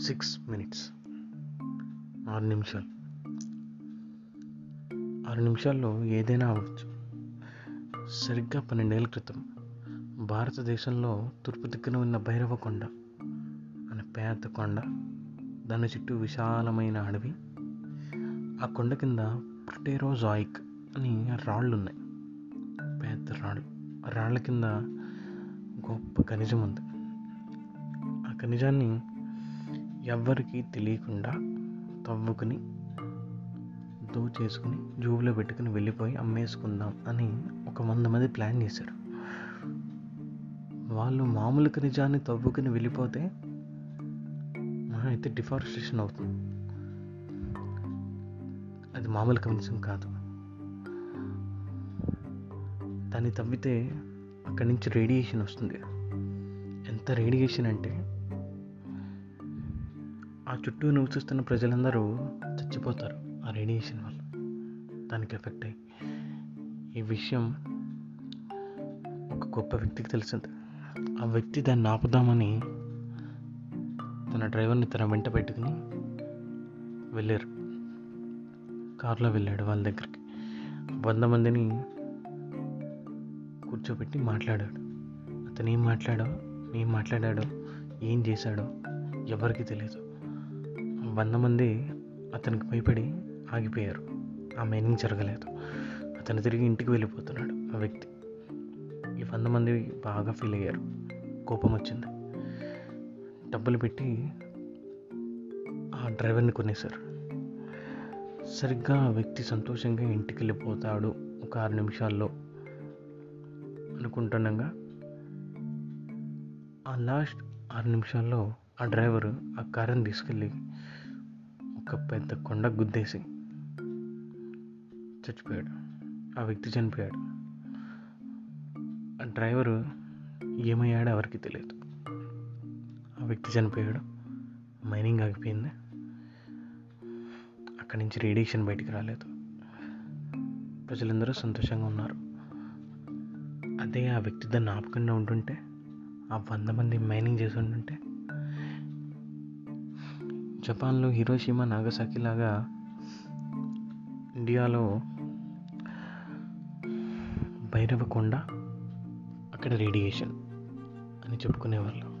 Six minutes. ఆరు నిమిషాలు. ఆరు నిమిషాల్లో ఏదైనా అవ్వచ్చు. సరిగ్గా పన్నెండేళ్ళ క్రితం భారతదేశంలో తూర్పు దిక్కున ఉన్న భైరవకొండ అనే పేద కొండ దాని చుట్టూ విశాలమైన అడవి ఆ కొండ కింద ప్రోటేరోజాయిక్ అని రాళ్ళు ఉన్నాయి పెద్ద రాళ్ళు. రాళ్ళ కింద గొప్ప ఖనిజం ఉంది. ఆ ఖనిజాన్ని ఎవ్వరికీ తెలియకుండా తవ్వుకుని దోచేసుకుని జూబులో పెట్టుకుని వెళ్ళిపోయి అమ్మేసుకుందాం అని ఒక వంద మంది ప్లాన్ చేశారు. వాళ్ళు మామూలు ఖనిజాన్ని తవ్వుకుని వెళ్ళిపోతే మహా అయితే డిఫారెస్టేషన్ అవుతుంది అది మామూలు ఖనిజం కాదు. దాన్ని తవ్వితే అక్కడి నుంచి రేడియేషన్ వస్తుంది. ఎంత రేడియేషన్ అంటే చుట్టూ నివసిస్తున్న ప్రజలందరూ చచ్చిపోతారు. ఆ రేడియేషన్ వల్ల దానికి ఎఫెక్ట్ అయ్యి. ఈ విషయం ఒక గొప్ప వ్యక్తికి తెలిసింది. ఆ వ్యక్తి దాన్ని ఆపుదామని తన డ్రైవర్ని తన వెంట పెట్టుకుని వెళ్ళారు. కారులో వెళ్ళాడు వాళ్ళ దగ్గరికి. వంద మందిని కూర్చోబెట్టి మాట్లాడాడు. అతను ఏం మాట్లాడో ఏం మాట్లాడాడో ఏం చేశాడో ఎవరికి తెలియదు. వంద మంది అతనికి భయపడి ఆగిపోయారు. ఆ మైనింగ్ జరగలేదు. అతను తిరిగి ఇంటికి వెళ్ళిపోతున్నాడు ఆ వ్యక్తి. ఈ వంద మంది బాగా ఫీల్ అయ్యారు. కోపం వచ్చింది. డబ్బులు పెట్టి ఆ డ్రైవర్ని కొనేశారు. సరిగ్గా ఆ వ్యక్తి సంతోషంగా ఇంటికి వెళ్ళిపోతాడు ఒక ఆరు నిమిషాల్లో అనుకుంటుండగా ఆ లాస్ట్ ఆరు నిమిషాల్లో ఆ డ్రైవరు ఆ కారుని తీసుకెళ్ళి ఒక పెద్ద కొండ గుద్దేసి చచ్చిపోయాడు. ఆ వ్యక్తి చనిపోయాడు. ఆ డ్రైవరు ఏమయ్యాడో ఎవరికి తెలియదు. ఆ వ్యక్తి చనిపోయాడు. మైనింగ్ ఆగిపోయింది. అక్కడి నుంచి రేడియేషన్ బయటికి రాలేదు. ప్రజలందరూ సంతోషంగా ఉన్నారు. అదే ఆ వ్యక్తి దాన్ని ఆపకుండా ఉంటుంటే ఆ వంద మంది మైనింగ్ చేసి ఉంటుంటే జపాన్లో హిరోషిమా నాగసాకి లాగా ఇండియాలో భైరవకొండ అక్కడ రేడియేషన్ అని చెప్పుకునేవాళ్ళు.